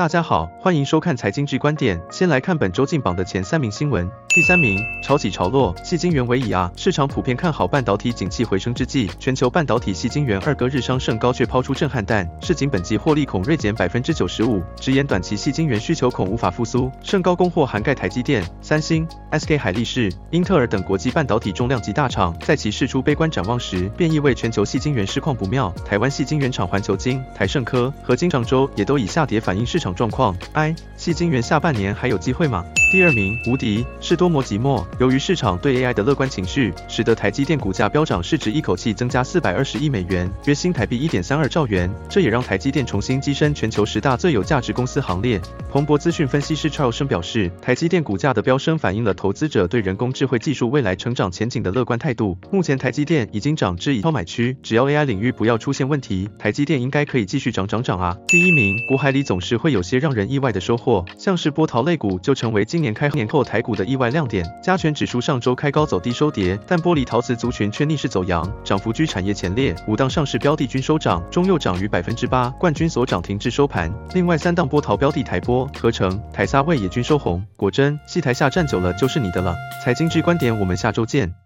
大家好，欢迎收看财经剧观点。先来看本周进榜的前三名新闻。第三名，潮起潮落，矽晶圆为宜啊。市场普遍看好半导体景气回升之际，全球半导体矽晶圆二哥日商盛高却抛出震撼弹，市井本季获利恐锐减百分之九十五，直言短期矽晶圆需求恐无法复苏。盛高供货涵盖台积电、三星、SK 海力士、英特尔等国际半导体重量级大厂，在其释出悲观展望时，便意味全球矽晶圆市况不妙。台湾矽晶圆厂环球晶、台盛科和晶上周也都以下跌反映市场状况。哎，戏精元下半年还有机会吗？第二名，无敌是多磨即墨。由于市场对 AI 的乐观情绪，使得台积电股价飙涨，市值一口气增加四百二十亿美元，约新台币一点三二兆元。这也让台积电重新跻身全球十大最有价值公司行列。彭博资讯分析师 Charles 表示，台积电股价的飙升反映了投资者对人工智慧技术未来成长前景的乐观态度。目前台积电已经涨至以超买区，只要 AI 领域不要出现问题，台积电应该可以继续涨涨涨啊。第一名，股海里总是会有些让人意外的收获，像是波涛类股就成为今今年开年后台股的意外亮点。加权指数上周开高走低收跌，但玻璃陶瓷族群却逆势走阳，涨幅居产业前列。五档上市标的均收涨，中又涨逾百分之八，冠军所涨停至收盘。另外三档波涛标的台波、合成、台撒位也均收红。果真，戏台下站久了就是你的了。财经之观点，我们下周见。